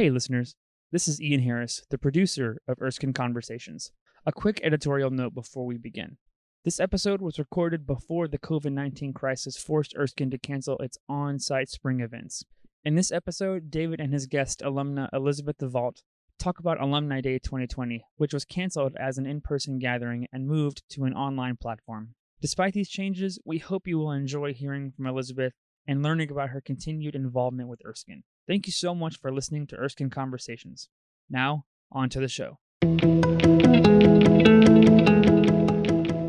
Hey, listeners. This is Ian Harris, the producer of Erskine Conversations. A quick editorial note before we begin. This episode was recorded before the COVID 19 crisis forced Erskine to cancel its on site spring events. In this episode, David and his guest, alumna Elizabeth DeVault, talk about Alumni Day 2020, which was canceled as an in person gathering and moved to an online platform. Despite these changes, we hope you will enjoy hearing from Elizabeth and learning about her continued involvement with Erskine. Thank you so much for listening to Erskine Conversations. Now, on to the show.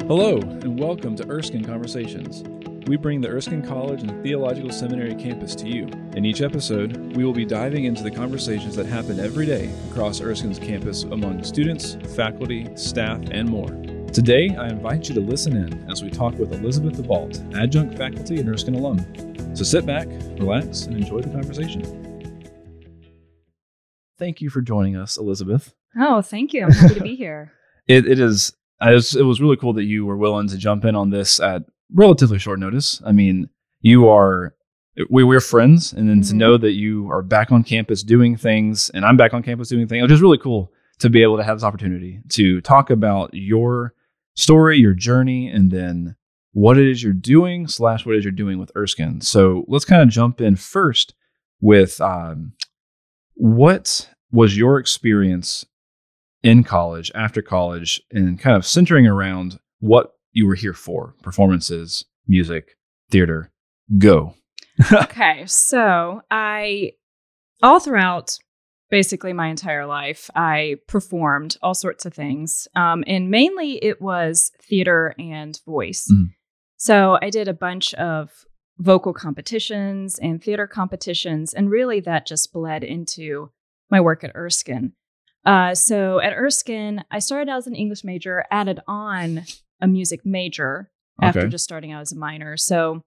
Hello, and welcome to Erskine Conversations. We bring the Erskine College and Theological Seminary campus to you. In each episode, we will be diving into the conversations that happen every day across Erskine's campus among students, faculty, staff, and more. Today, I invite you to listen in as we talk with Elizabeth DeVault, adjunct faculty and Erskine alum. So sit back, relax, and enjoy the conversation. Thank you for joining us, Elizabeth. Oh, thank you. I'm happy to be here. It, it is. I was, it was really cool that you were willing to jump in on this at relatively short notice. I mean, you are we we're friends, and then to Mhm. know that you are back on campus doing things, and I'm back on campus doing things, which is really cool to be able to have this opportunity to talk about your story, your journey, and then what it is you're doing slash what it is you're doing with Erskine. So let's kind of jump in first with um, what was your experience in college, after college, and kind of centering around what you were here for performances, music, theater. Go. okay, so I, all throughout basically my entire life, I performed all sorts of things. Um, and mainly it was theater and voice. Mhm. So I did a bunch of vocal competitions and theater competitions. And really that just bled into my work at Erskine. Uh, so at Erskine, I started out as an English major, added on a music major after just starting out as a minor. So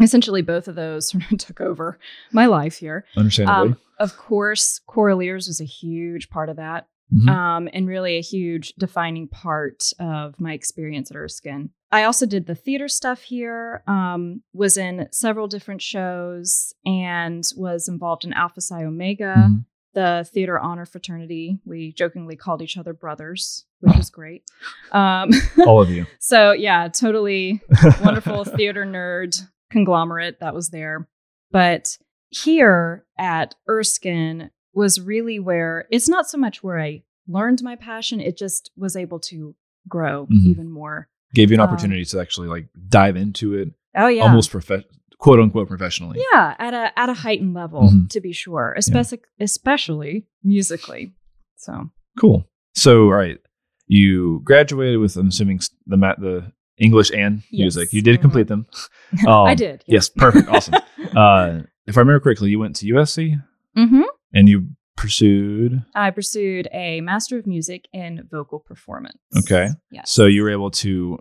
essentially, both of those sort of took over my life here. Understandably. Um, of course, Choraliers was a huge part of that, Mhm. um, and really a huge defining part of my experience at Erskine. I also did the theater stuff here, um, was in several different shows, and was involved in Alpha Psi Omega, Mhm. the theater honor fraternity. We jokingly called each other brothers, which was great. Um, All of you. so yeah, totally wonderful theater nerd conglomerate that was there. But here at Erskine was really where it's not so much where I learned my passion, it just was able to grow Mhm. even more. Gave you an Um, opportunity to actually like dive into it Oh yeah. almost prof- quote unquote professionally. yeah, at a at a heightened level Mhm. to be sure, especially especially musically. So Cool. So, all right, you graduated with, I'm assuming, the mat the English and music. You did Mhm. complete them. I Um, did. Yes, perfect, awesome. Uh, if I remember correctly, you went to USC hmm and you pursued. I pursued a Master of Music in Vocal Performance. Okay. Yes. So you were able to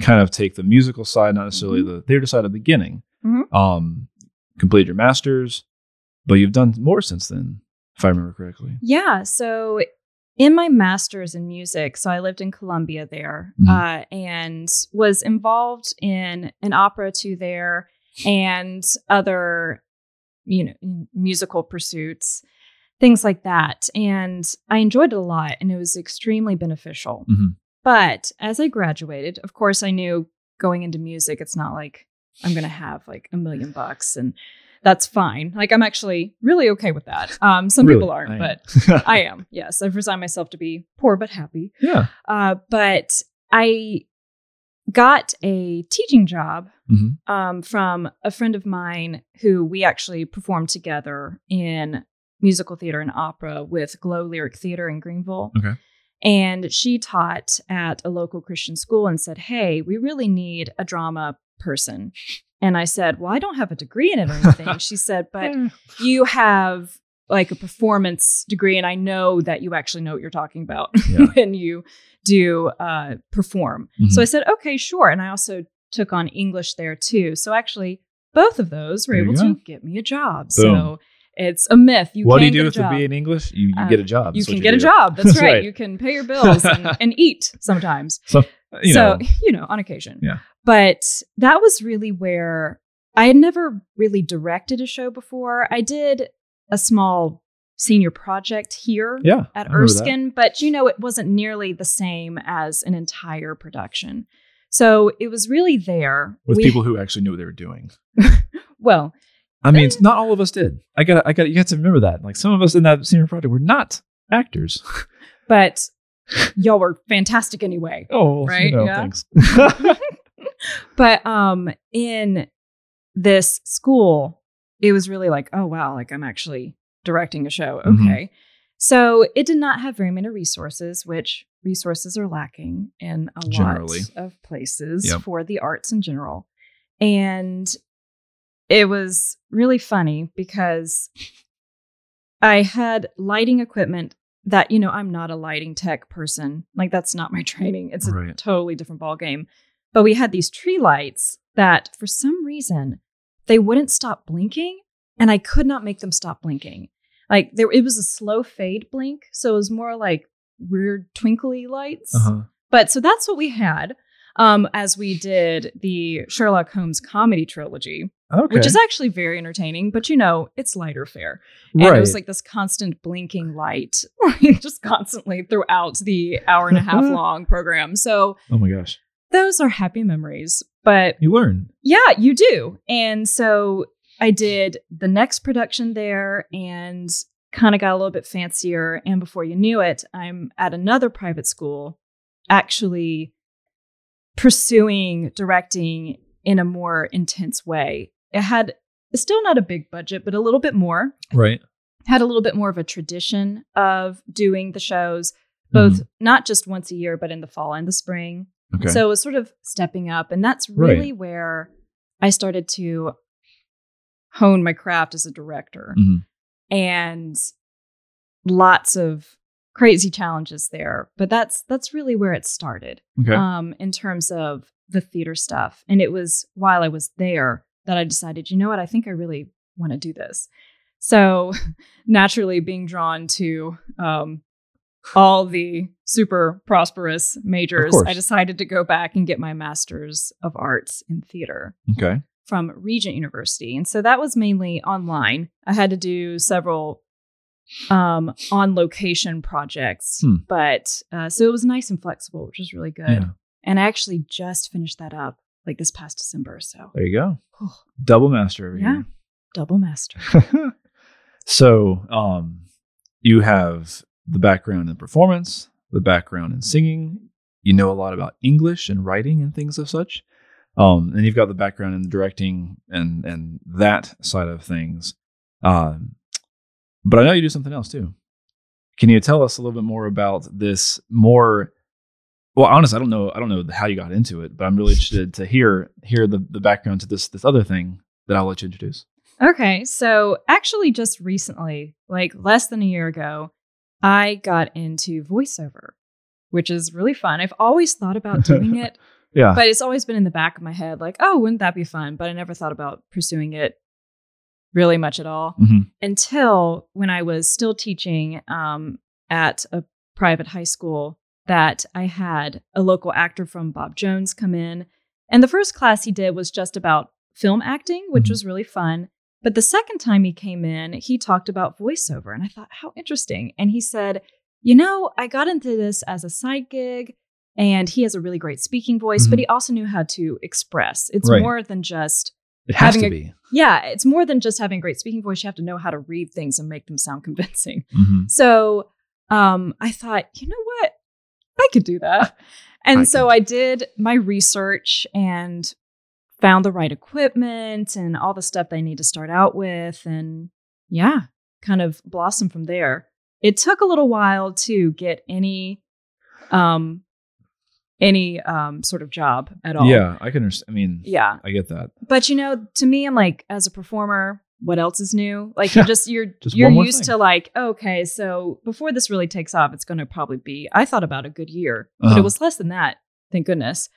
kind of take the musical side, not necessarily Mhm. the theater side at the beginning. Mhm. Um, completed your master's, but you've done more since then, if I remember correctly. Yeah. So in my master's in music, so I lived in Columbia there Mhm. uh, and was involved in an opera two there and other, you know, musical pursuits, things like that. And I enjoyed it a lot and it was extremely beneficial. Mhm. But as I graduated, of course, I knew going into music, it's not like I'm going to have like a million bucks and that's fine. Like I'm actually really okay with that. Um, some Really? people aren't, I but I am. Yes, I've resigned myself to be poor but happy. yeah. Uh, but I got a teaching job Mhm. um, from a friend of mine who we actually performed together in musical theater and opera with Glow Lyric Theater in Greenville. Okay. And she taught at a local Christian school and said, Hey, we really need a drama person. And I said, Well, I don't have a degree in it or anything. she said, But Eh. you have like a performance degree, and I know that you actually know what you're talking about Yeah. when you do uh, perform. Mhm. So I said, okay, sure. And I also took on English there too. So actually, both of those were There able to get me a job. Boom. So it's a myth. You what do you do with a. B in English? You, you Uh, get a job. You That's can get a job. That's, That's right. right. You can pay your bills and, and eat sometimes. So, you so, know, you know, on occasion. Yeah. But that was really where I had never really directed a show before. I did a small senior project here Yeah. at I. Erskine, but you know, it wasn't nearly the same as an entire production. So it was really there With We- people who actually knew what they were doing. Well, I mean, not all of us did. I got. I got. You have to remember that. Like some of us in that senior project were not actors. but y'all were fantastic anyway. Oh, Right, You know, yeah. Thanks. But um in this school, it was really like, oh wow, like I'm actually directing a show. Mhm. Okay. So it did not have very many resources, which resources are lacking in a Generally. lot of places Yep. for the arts in general. And it was really funny because I had lighting equipment that, you know, I'm not a lighting tech person. Like that's not my training. It's a Right. totally different ball game. But we had these tree lights that for some reason they wouldn't stop blinking and I could not make them stop blinking. Like there it was a slow fade blink, so it was more like weird twinkly lights. Uh-huh. But so that's what we had um, as we did the Sherlock Holmes comedy trilogy, Okay. which is actually very entertaining, but you know, it's lighter fare. And right. it was like this constant blinking light just constantly throughout the hour and a half long program. So oh my gosh. those are happy memories. But You learn. yeah, you do. And so I did the next production there and kind of got a little bit fancier. And before you knew it, I'm at another private school actually pursuing directing in a more intense way. It had still not a big budget, but a little bit more. Right. Had a little bit more of a tradition of doing the shows, both Mhm. not just once a year, but in the fall and the spring. Okay. So it was sort of stepping up. And that's Right. really where I started to hone my craft as a director. Mhm. And lots of crazy challenges there. But that's that's really where it started. okay. Um, in terms of the theater stuff. And it was while I was there that I decided, you know what, I think I really want to do this. So naturally being drawn to um all the super prosperous majors. I decided to go back and get my master's of arts in theater okay. from Regent University. And so that was mainly online. I had to do several um, on location projects, Hmm. but uh, so it was nice and flexible, which was really good. Yeah. And I actually just finished that up like this past December. So There you go. Double master over Yeah. double master. so, um, you have the background in performance, the background in singing. You know a lot about English and writing and things of such. Um, and you've got the background in directing and and that side of things. Um, but I know you do something else too. Can you tell us a little bit more about this more? Well, honestly, I don't know. I don't know how you got into it, but I'm really interested to hear hear the the background to this this other thing that I'll let you introduce. Okay. So actually, just recently, like less than a year ago, I got into voiceover, which is really fun. I've always thought about doing it. Yeah. but it's always been in the back of my head like oh wouldn't that be fun but i never thought about pursuing it really much at all Mhm. until when i was still teaching um, at a private high school that i had a local actor from bob jones come in and the first class he did was just about film acting which Mhm. was really fun but the second time he came in he talked about voiceover and i thought how interesting and he said you know i got into this as a side gig and he has a really great speaking voice, but Mhm. he also knew how to express. It's Right. more than just, It has having to a- be. yeah, it's more than just having a great speaking voice. You have to know how to read things and make them sound convincing. Mhm. So um, I thought, you know what? I could do that. And I so can. I did my research and found the right equipment and all the stuff I need to start out with. And yeah, kind of blossom from there. It took a little while to get any um any um sort of job at all. Yeah, I can understand. I mean, Yeah. I get that. But you know, to me, I'm like, as a performer, what else is new? Like you're just you're Just you're used thing. to like, okay, so before this really takes off, it's gonna probably be I thought about a good year, but Uh-huh. it was less than that, thank goodness.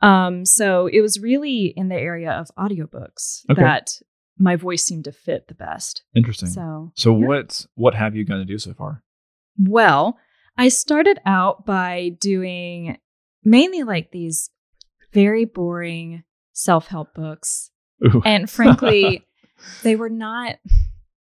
Um, so it was really in the area of audiobooks Okay. that my voice seemed to fit the best. Interesting. So So yeah. what what have you gonna do so far? well, I started out by doing mainly like these very boring self-help books Ooh. and frankly they were not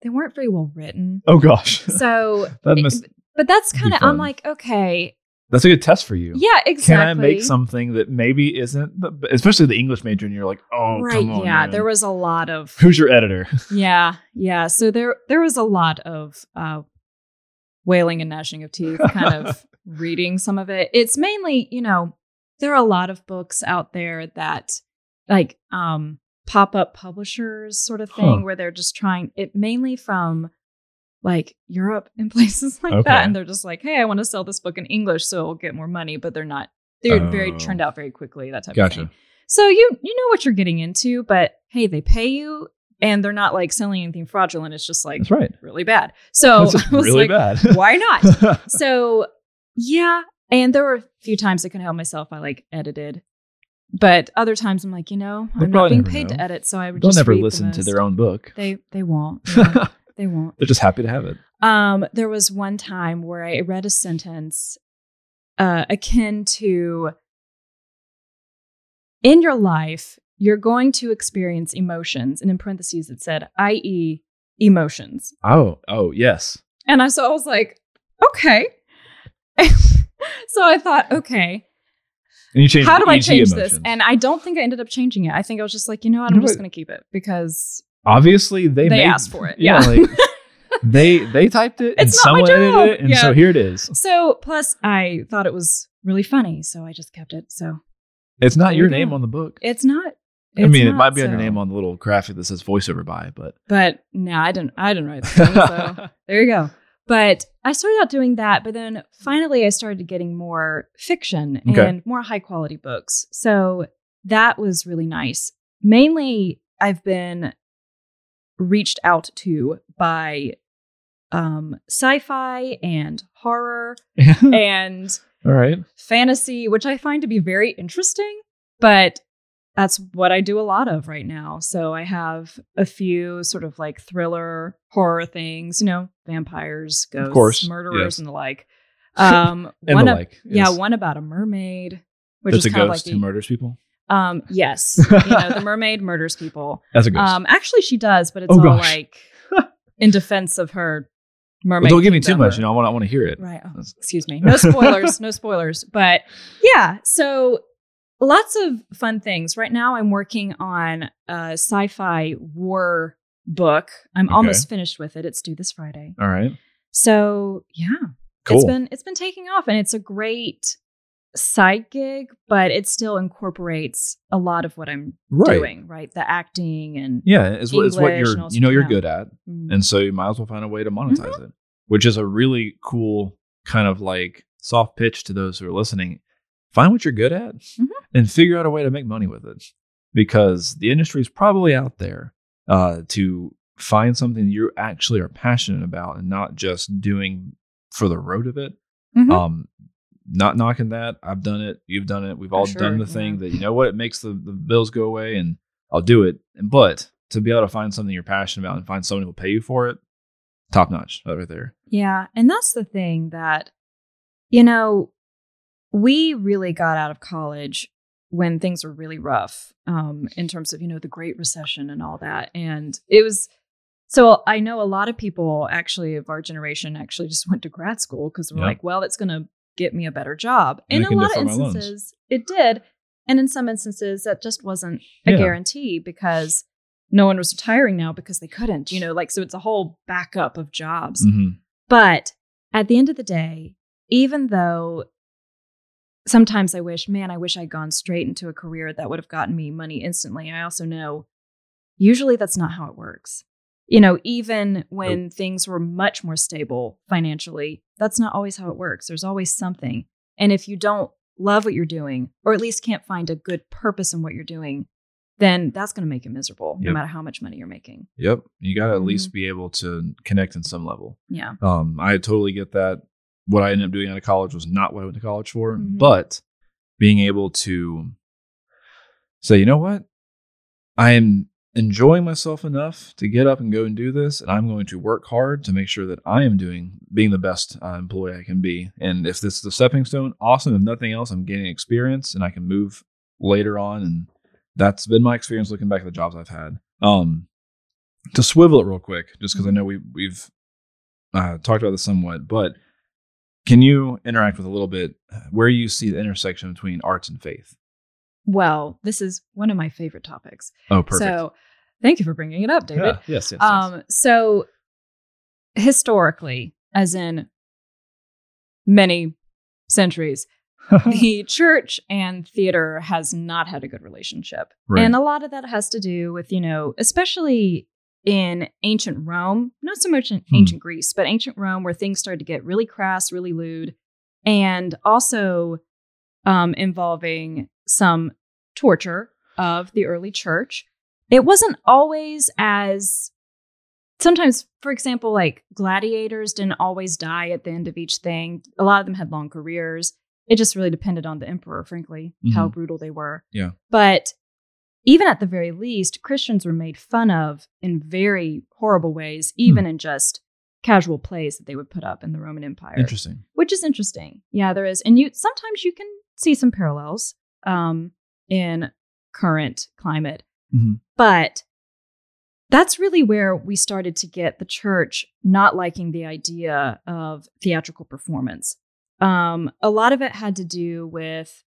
they weren't very well written. Oh gosh, So, That it- but that's kind of, I'm like, okay, that's a good test for you. yeah, exactly. Can I make something that maybe isn't, the, especially the English major, and you're like, oh, right? come on, yeah, man. there was a lot of Who's your editor? yeah, yeah. So there there was a lot of uh, wailing and gnashing of teeth, kind of reading some of it. It's mainly, you know, there are a lot of books out there that like um pop up publishers sort of thing Huh. where they're just trying it mainly from like Europe and places like Okay. that. And they're just like, hey, I want to sell this book in English so it'll get more money, but they're not they're very Oh. turned out very quickly, that type of Gotcha. thing. So you you know what you're getting into, but hey, they pay you and they're not like selling anything fraudulent. It's just like That's right. really bad. So I was really like, bad. why not? so yeah. And there were a few times I couldn't help myself. I like edited. But other times I'm like, you know, I'm not being paid to edit, so I would They'll just never read the listen to their own book. They they won't. They won't. They're just happy to have it. Um, there was one time where I read a sentence uh, akin to In your life, you're going to experience emotions. And in parentheses, it said, i.e., emotions. Oh, oh, yes. And I so I was like, okay. so I thought, okay, And you change. how do I change this? And I don't think I ended up changing it. I think I was just like, you know what, I'm just going to keep it because obviously they They made- asked for it, Yeah, yeah. like they they typed it and It's my someone edited it, and Yeah. so here it is. so plus I thought it was really funny, so I just kept it. So It's not your you go. name on the book. it's not. I it's mean, it might be on your name on the little graphic that says voiceover by, but But no, I didn't. I didn't write that. So there you go. But I started out doing that, but then finally I started getting more fiction Okay. and more high quality books. So that was really nice. Mainly, I've been reached out to by um, sci-fi and horror and all right. fantasy, which I find to be very interesting, but that's what I do a lot of right now. So I have a few sort of like thriller horror things, you know, vampires, ghosts, course, murderers, yes. and the like. Um, And one the ab- like. yeah, one about a mermaid, which That's is a kind ghost of who like murders people. um, yes, you know, the mermaid murders people. That's a ghost. Um, actually, she does, but it's Oh, all gosh. like in defense of her Well, mermaid. don't give me too much. or- You know, I want I want to hear it. Right. Oh, excuse me. No spoilers. no spoilers. But yeah, so lots of fun things. Right now, I'm working on a sci fi war book. I'm Okay. almost finished with it. It's due this Friday. All right. So yeah, Cool. it's been it's been taking off, and it's a great side gig, but it still incorporates a lot of what I'm Right. doing. Right, the acting and yeah, it's, what- it's what you're you know you're good at, Mm. and so you might as well find a way to monetize Mm-hmm. it, which is a really cool kind of like soft pitch to those who are listening. Find what you're good at Mhm. and figure out a way to make money with it, because the industry is probably out there uh, to find something you actually are passionate about and not just doing for the road of it. Mhm. Um, not knocking that. I've done it. You've done it. We've all sure, done the yeah. thing that you know what it makes the, the bills go away, and I'll do it. But to be able to find something you're passionate about and find someone who will pay you for it, top notch, right there. Yeah. And that's the thing that, you know, we really got out of college when things were really rough um, in terms of, you know, the Great Recession and all that. And it was, so I know a lot of people actually of our generation actually just went to grad school because we're Yeah. like, well, it's going to get me a better job. And in a lot of defer my loans. instances, it did. And in some instances, that just wasn't a Yeah. guarantee because no one was retiring now because they couldn't, you know, like, so it's a whole backup of jobs. Mhm. But at the end of the day, even though sometimes I wish, man, I wish I'd gone straight into a career that would have gotten me money instantly, I also know usually that's not how it works. You know, even when things were much more stable financially, that's not always how it works. There's always something. And if you don't love what you're doing, or at least can't find a good purpose in what you're doing, then that's going to make you miserable, no matter how much money you're making. Yep. You got to at Mm-hmm. least be able to connect in some level. Yeah. Um, I totally get that. What I ended up doing out of college was not what I went to college for, Mhm. but being able to say, you know what, I am enjoying myself enough to get up and go and do this, and I'm going to work hard to make sure that I am doing being the best uh, employee I can be. And if this is a stepping stone, awesome. If nothing else, I'm gaining experience and I can move later on. And that's been my experience looking back at the jobs I've had. Um, to swivel it real quick, just because I know we we've uh, talked about this somewhat, but can you interact with a little bit uh, where you see the intersection between arts and faith? Well, this is one of my favorite topics. Oh, perfect. So, thank you for bringing it up, David. Yeah, yes, yes, yes. Um, so historically, as in many centuries, the church and theater has not had a good relationship. Right. And a lot of that has to do with, you know, especially in ancient Rome, not so much in Hmm. ancient Greece, but ancient Rome, where things started to get really crass, really lewd, and also um, involving some torture of the early church. It wasn't always as sometimes, for example, like gladiators didn't always die at the end of each thing. A lot of them had long careers. It just really depended on the emperor, frankly, how brutal they were. Yeah. But even at the very least, Christians were made fun of in very horrible ways, even in just casual plays that they would put up in the Roman Empire Interesting. which is interesting. Yeah, there is, and you sometimes you can see some parallels um, in current climate, Mhm. but that's really where we started to get the church not liking the idea of theatrical performance. Um, a lot of it had to do with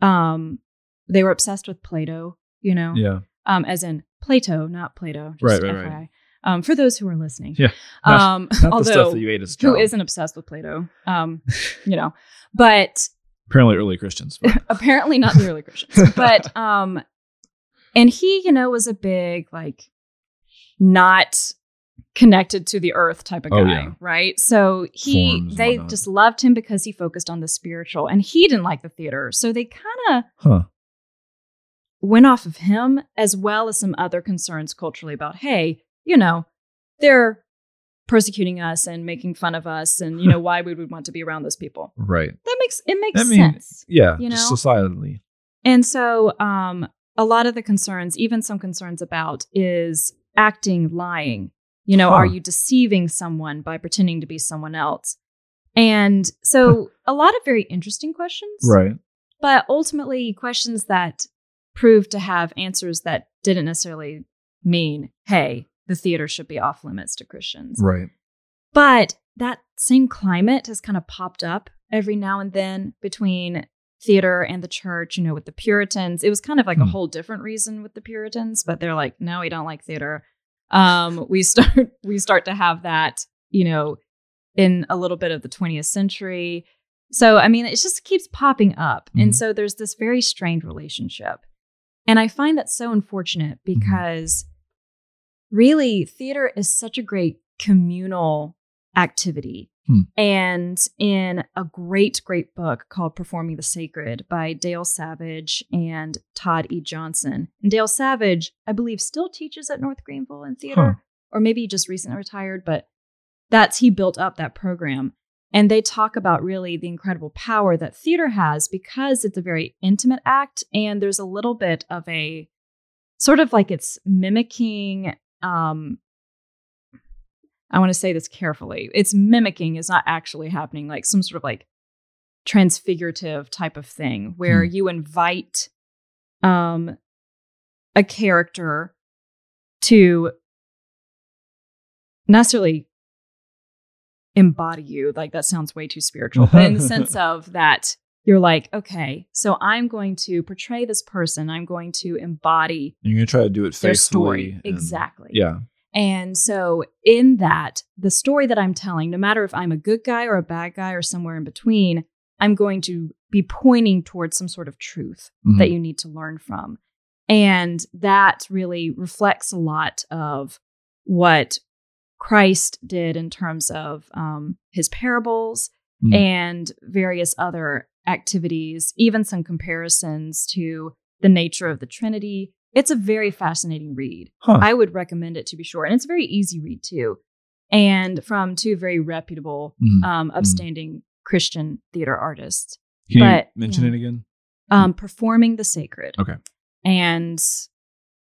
um, they were obsessed with Plato, you know, Yeah. um, as in Plato, not Play-Doh. Just Right, right, right. Um, for those who are listening, Yeah. Not- um, Not although stuff that you ate as a who isn't obsessed with Plato, um, you know, but Apparently, early Christians. apparently not the early Christians. But um, and he, you know, was a big like not connected to the earth type of guy, Oh, yeah. right? So he Forms they just loved him because he focused on the spiritual, and he didn't like the theater, so they kind of huh. Went off of him as well as some other concerns culturally about hey you know they're persecuting us and making fun of us and you know why would we want to be around those people Right. that makes it makes I mean, sense Yeah. You just know? societally. and so um a lot of the concerns even some concerns about is acting lying you know Huh. are you deceiving someone by pretending to be someone else and so a lot of very interesting questions Right. but ultimately questions that proved to have answers that didn't necessarily mean, hey, the theater should be off limits to Christians. Right. But that same climate has kind of popped up every now and then between theater and the church, you know, with the Puritans. It was kind of like a Hmm. whole different reason with the Puritans, but they're like, no, we don't like theater. Um, we start we start to have that, you know, in a little bit of the 20th century. So, I mean, it just keeps popping up. Mhm. And so there's this very strained relationship. And I find that so unfortunate Mm-hmm. because really theater is such a great communal activity. Hmm. And in a great, great book called Performing the Sacred by Dale Savidge and Todd E. Johnson. And Dale Savidge, I believe, still teaches at North Greenville in theater, Huh. or maybe he just recently retired, but that's he built up that program. And they talk about really the incredible power that theater has because it's a very intimate act. And there's a little bit of a sort of like it's mimicking, um, I want to say this carefully. It's mimicking is not actually happening, like some sort of like transfigurative type of thing where Hmm. you invite um a character to necessarily embody you like that sounds way too spiritual but in the sense of that you're like okay so i'm going to portray this person i'm going to embody you're gonna try to do it their faithfully. story and- exactly Yeah. and so, in that, the story that I'm telling, no matter if I'm a good guy or a bad guy or somewhere in between, I'm going to be pointing towards some sort of truth Mhm. that you need to learn from. And that really reflects a lot of what Christ did in terms of um, his parables Mm. and various other activities, even some comparisons to the nature of the Trinity. It's a very fascinating read. Huh. I would recommend it to be sure. And it's a very easy read too. And from two very reputable, Mhm. um, upstanding Christian theater artists, Can but, you mention yeah. it again? um, performing the sacred. Okay. And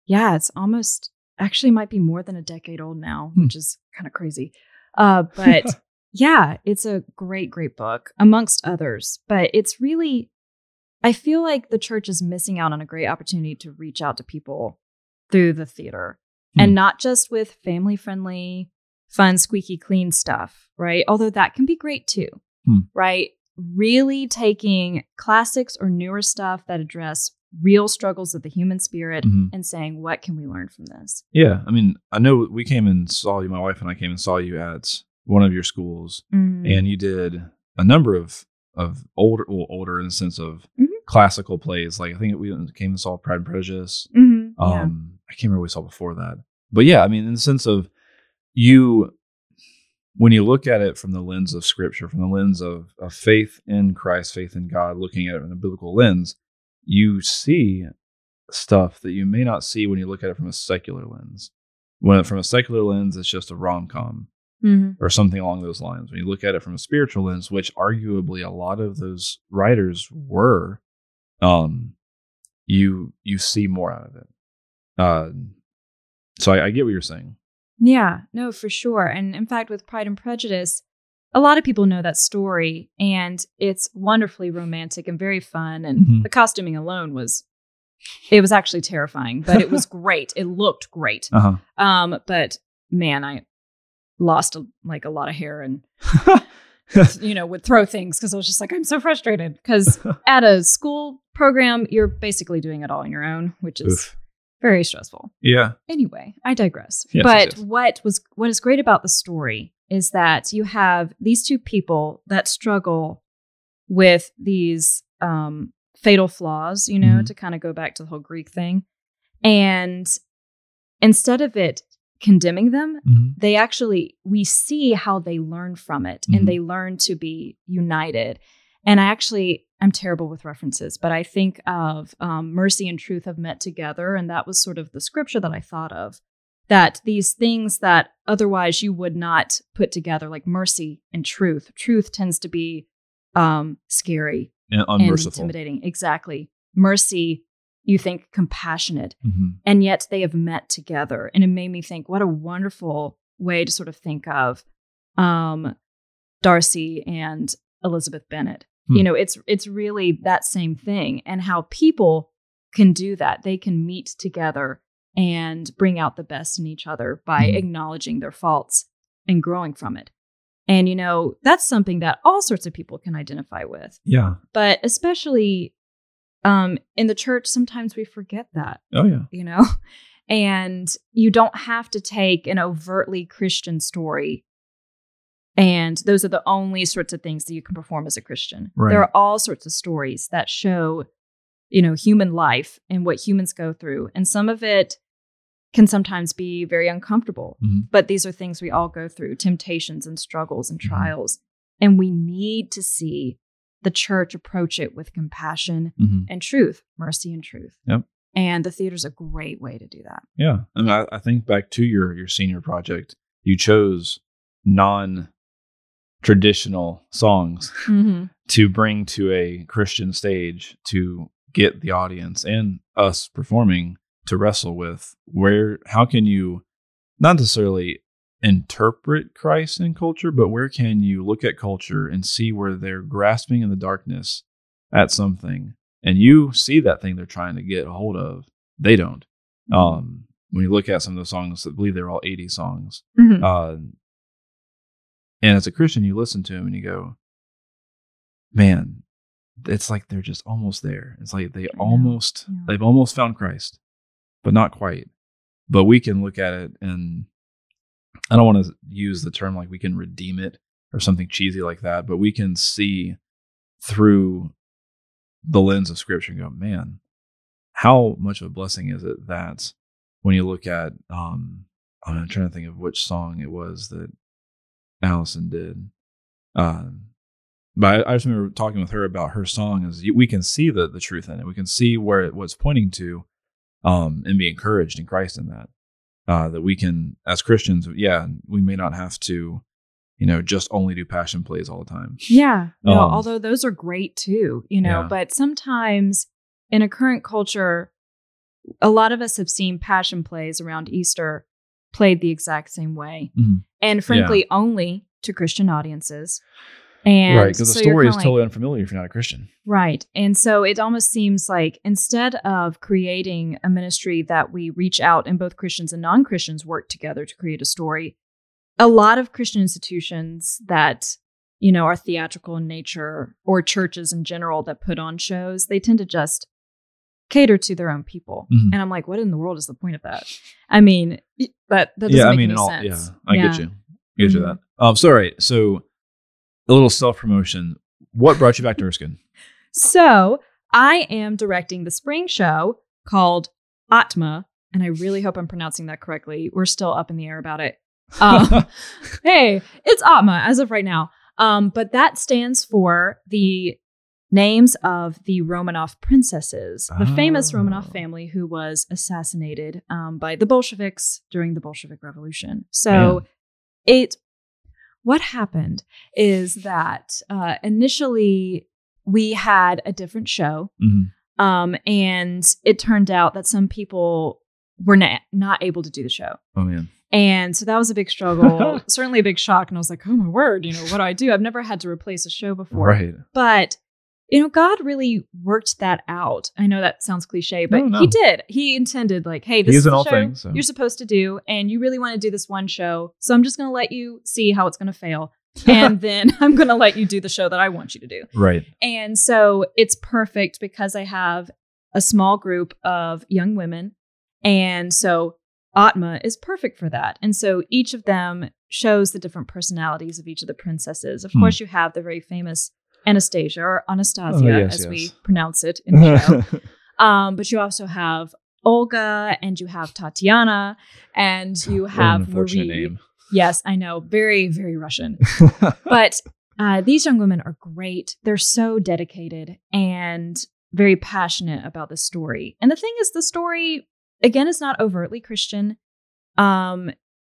yeah, it's almost actually might be more than a decade old now, Hmm. which is kind of crazy. Uh, but yeah, it's a great, great book amongst others. But it's really, I feel like the church is missing out on a great opportunity to reach out to people through the theater. Hmm. and not just with family friendly, fun, squeaky clean stuff, right? Although that can be great too, Hmm. right? Really taking classics or newer stuff that address real struggles of the human spirit Mhm. and saying, what can we learn from this? Yeah, I mean, I know we came and saw you. My wife and I came and saw you at one of your schools, Mm-hmm. and you did a number of of older, well, older in the sense of Mhm. classical plays. Like I think we came and saw Pride and Prejudice. Mhm. Yeah. Um, I can't remember what we saw before that, but yeah, I mean, in the sense of you, when you look at it from the lens of Scripture, from the lens of, of faith in Christ, faith in God, looking at it from a biblical lens, you see stuff that you may not see when you look at it from a secular lens. When from a secular lens, it's just a rom com Mhm. or something along those lines. When you look at it from a spiritual lens, which arguably a lot of those writers were, um, you you see more out of it. Uh, so I, I get what you're saying. Yeah, no, for sure. And in fact, with Pride and Prejudice, a lot of people know that story, and it's wonderfully romantic and very fun. And Mhm. the costuming alone was, it was actually terrifying, but it was great. It looked great. Uh Um, but man, I lost a, like a lot of hair and you know would throw things because I was just like I'm so frustrated because at a school program you're basically doing it all on your own, which is Oof. Very stressful. Yeah. Anyway, I digress. Yes, but yes, what was what is great about the story is that you have these two people that struggle with these um, fatal flaws, you know, Mhm. to kind of go back to the whole Greek thing. And instead of it condemning them, Mhm. they actually we see how they learn from it Mhm. and they learn to be united and i actually i'm terrible with references but i think of um, mercy and truth have met together and that was sort of the scripture that i thought of that these things that otherwise you would not put together like mercy and truth truth tends to be um, scary And and intimidating. Exactly. Mercy you think compassionate Mhm. and yet they have met together. And it made me think what a wonderful way to sort of think of um darcy and elizabeth bennet Hmm. you know it's it's really that same thing and how people can do that they can meet together and bring out the best in each other by Mhm. acknowledging their faults and growing from it and you know that's something that all sorts of people can identify with Yeah. but especially um in the church sometimes we forget that Oh yeah. you know? And you don't have to take an overtly Christian story. And those are the only sorts of things that you can perform as a Christian. Right. There are all sorts of stories that show, you know, human life and what humans go through. And some of it can sometimes be very uncomfortable. Mhm. But these are things we all go through temptations and struggles and Mhm. trials. And we need to see the church approach it with compassion Mhm. and truth, mercy and truth. Yep. And the theater's a great way to do that. Yeah. I mean, I, I think back to your your senior project, you chose non traditional songs Mm-hmm. to bring to a Christian stage to get the audience and us performing to wrestle with where how can you not necessarily interpret Christ in culture, but where can you look at culture and see where they're grasping in the darkness at something and you see that thing they're trying to get a hold of. They don't. Um, when you look at some of those songs, I believe they're all 80 songs. Mhm. Uh, and as a Christian, you listen to him and you go, man, it's like they're just almost there. It's like they almost, yeah. they've almost found Christ, but not quite. But we can look at it and I don't want to use the term like we can redeem it or something cheesy like that, but we can see through the lens of scripture and go, man, how much of a blessing is it that when you look at, um, I'm trying to think of which song it was that Allison did. Um, but I, I just remember talking with her about her song is we can see the the truth in it. We can see where it was pointing to, um, and be encouraged in Christ in that. Uh, that we can, as Christians, yeah, we may not have to, you know, just only do passion plays all the time. Yeah. No, Um, although those are great too, you know, Yeah. but sometimes in a current culture, a lot of us have seen passion plays around Easter played the exact same way. Mhm. And frankly, only to Christian audiences. And right, because so the story is like- totally unfamiliar if you're not a Christian. Right. And so it almost seems like instead of creating a ministry that we reach out and both Christians and non Christians work together to create a story, a lot of Christian institutions that, you know, are theatrical in nature or churches in general that put on shows, they tend to just cater to their own people. Mhm. And I'm like, what in the world is the point of that? I mean, that, that doesn't yeah, I make mean, any all, sense. yeah, I get you. I get you Mhm. that. Um, so all right, so a little self promotion. What brought you back to Erskine? So I am directing the spring show called OTMA, and I really hope I'm pronouncing that correctly. We're still up in the air about it. Um, hey, it's OTMA as of right now. Um, but that stands for the names of the Romanov princesses, the famous Romanov Oh. family who was assassinated um, by the Bolsheviks during the Bolshevik Revolution. So it what happened is that uh, initially we had a different show Mhm. um, and it turned out that some people were na- not able to do the show Oh man, and so that was a big struggle certainly a big shock and i was like oh my word you know what do i do i've never had to replace a show before right? but you know god really worked that out i know that sounds cliche but No, no. he did he intended like hey this He is is in the all show things, so. you're supposed to do and you really want to do this one show so i'm just going to let you see how it's going to fail and then i'm going to let you do the show that i want you to do Right. and so it's perfect because I have a small group of young women. And so OTMA is perfect for that. And so each of them shows the different personalities of each of the princesses. Of Hmm. course, you have the very famous Anastasia or Anastasia, Oh, yes, as we pronounce it in the show. um, but you also have Olga and you have Tatiana and you have Marie. name. Yes, I know. Very, very Russian but uh, these young women are great. They're so dedicated and very passionate about the story. And the thing is, the story again is not overtly Christian. Um,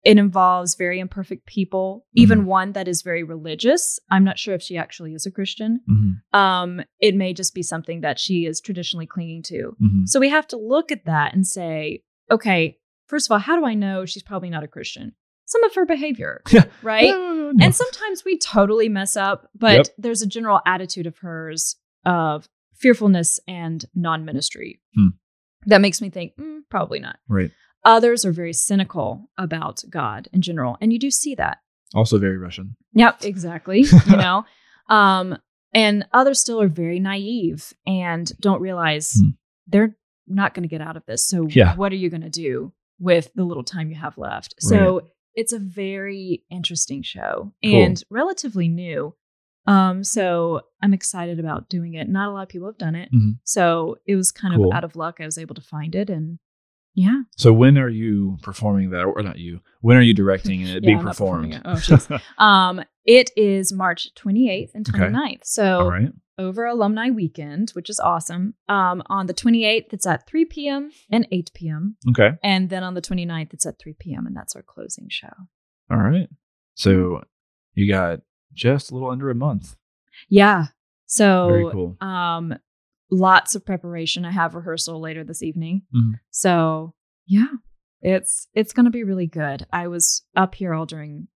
it involves very imperfect people, even one that is very religious. I'm not sure if she actually is a Christian. Mhm. Um, it may just be something that she is traditionally clinging to. Mhm. So we have to look at that and say, okay, first of all, how do I know she's probably not a Christian? Some of her behavior, Yeah. right? No, no. And sometimes we totally mess up, but Yep. there's a general attitude of hers of fearfulness and non ministry Hmm. that makes me think, mm, probably not. right. Others are very cynical about God in general. And you do see that. Also very Russian. Yep, exactly. you know, um, and others still are very naive and don't realize Hmm. they're not going to get out of this. So, Yeah. what are you going to do with the little time you have left? So, it's a very interesting show Cool. and relatively new. Um, so I'm excited about doing it. Not a lot of people have done it, Mhm. so it was kind Cool. of out of luck. I was able to find it, and yeah, So when are you performing that, or not you? When are you directing and it Yeah, being I'm performed? it. Oh, jeez. Um, it is March 28th and Okay. 29th. So All right. over alumni weekend, which is awesome. Um, on the 28th, it's at 3 p.m. and 8 p.m. Okay. And then on the 29th, it's at 3 p.m. and that's our closing show. All right. So you got just a little under a month. Yeah. So Very cool. um lots of preparation. I have rehearsal later this evening. Mhm. So yeah, it's it's gonna be really good. I was up here all during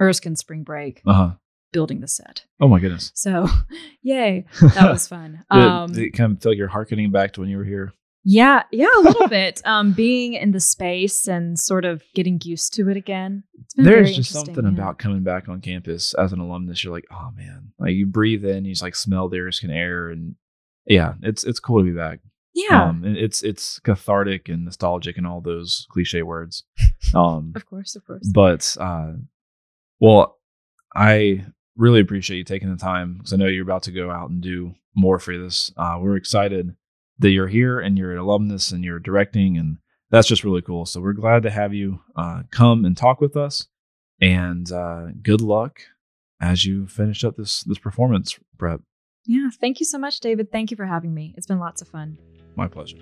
Erskine spring break Uh huh. building the set. Oh my goodness. So yay. That was fun. Um did it kind of feel like you're harkening back to when you were here? yeah, yeah, a little bit. Um being in the space and sort of getting used to it again. It's been There's just something yeah. about coming back on campus as an alumnus. You're like, oh man, like you breathe in, you just like smell the Erskine air, and yeah, it's it's cool to be back. Yeah, Um, it's it's cathartic and nostalgic and all those cliche words. Um, of course, of course. but uh, well, I really appreciate you taking the time because I know you're about to go out and do more for this. Uh, we're excited that you're here and you're an alumnus and you're directing, and that's just really cool. So we're glad to have you uh, come and talk with us. And uh, good luck as you finish up this this performance prep. Yeah, thank you so much, David. Thank you for having me. It's been lots of fun. My pleasure.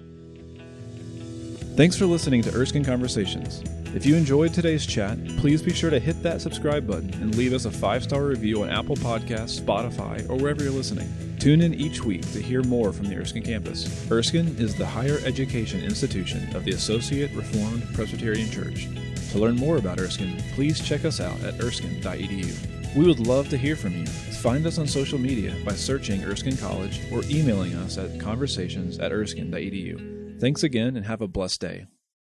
Thanks for listening to Erskine Conversations. If you enjoyed today's chat, please be sure to hit that subscribe button and leave us a five star review on Apple Podcasts, Spotify, or wherever you're listening. Tune in each week to hear more from the Erskine campus. Erskine is the higher education institution of the Associate Reformed Presbyterian Church. To learn more about Erskine, please check us out at erskine.edu. We would love to hear from you. Find us on social media by searching Erskine College or emailing us at conversations at erskine.edu. Thanks again and have a blessed day.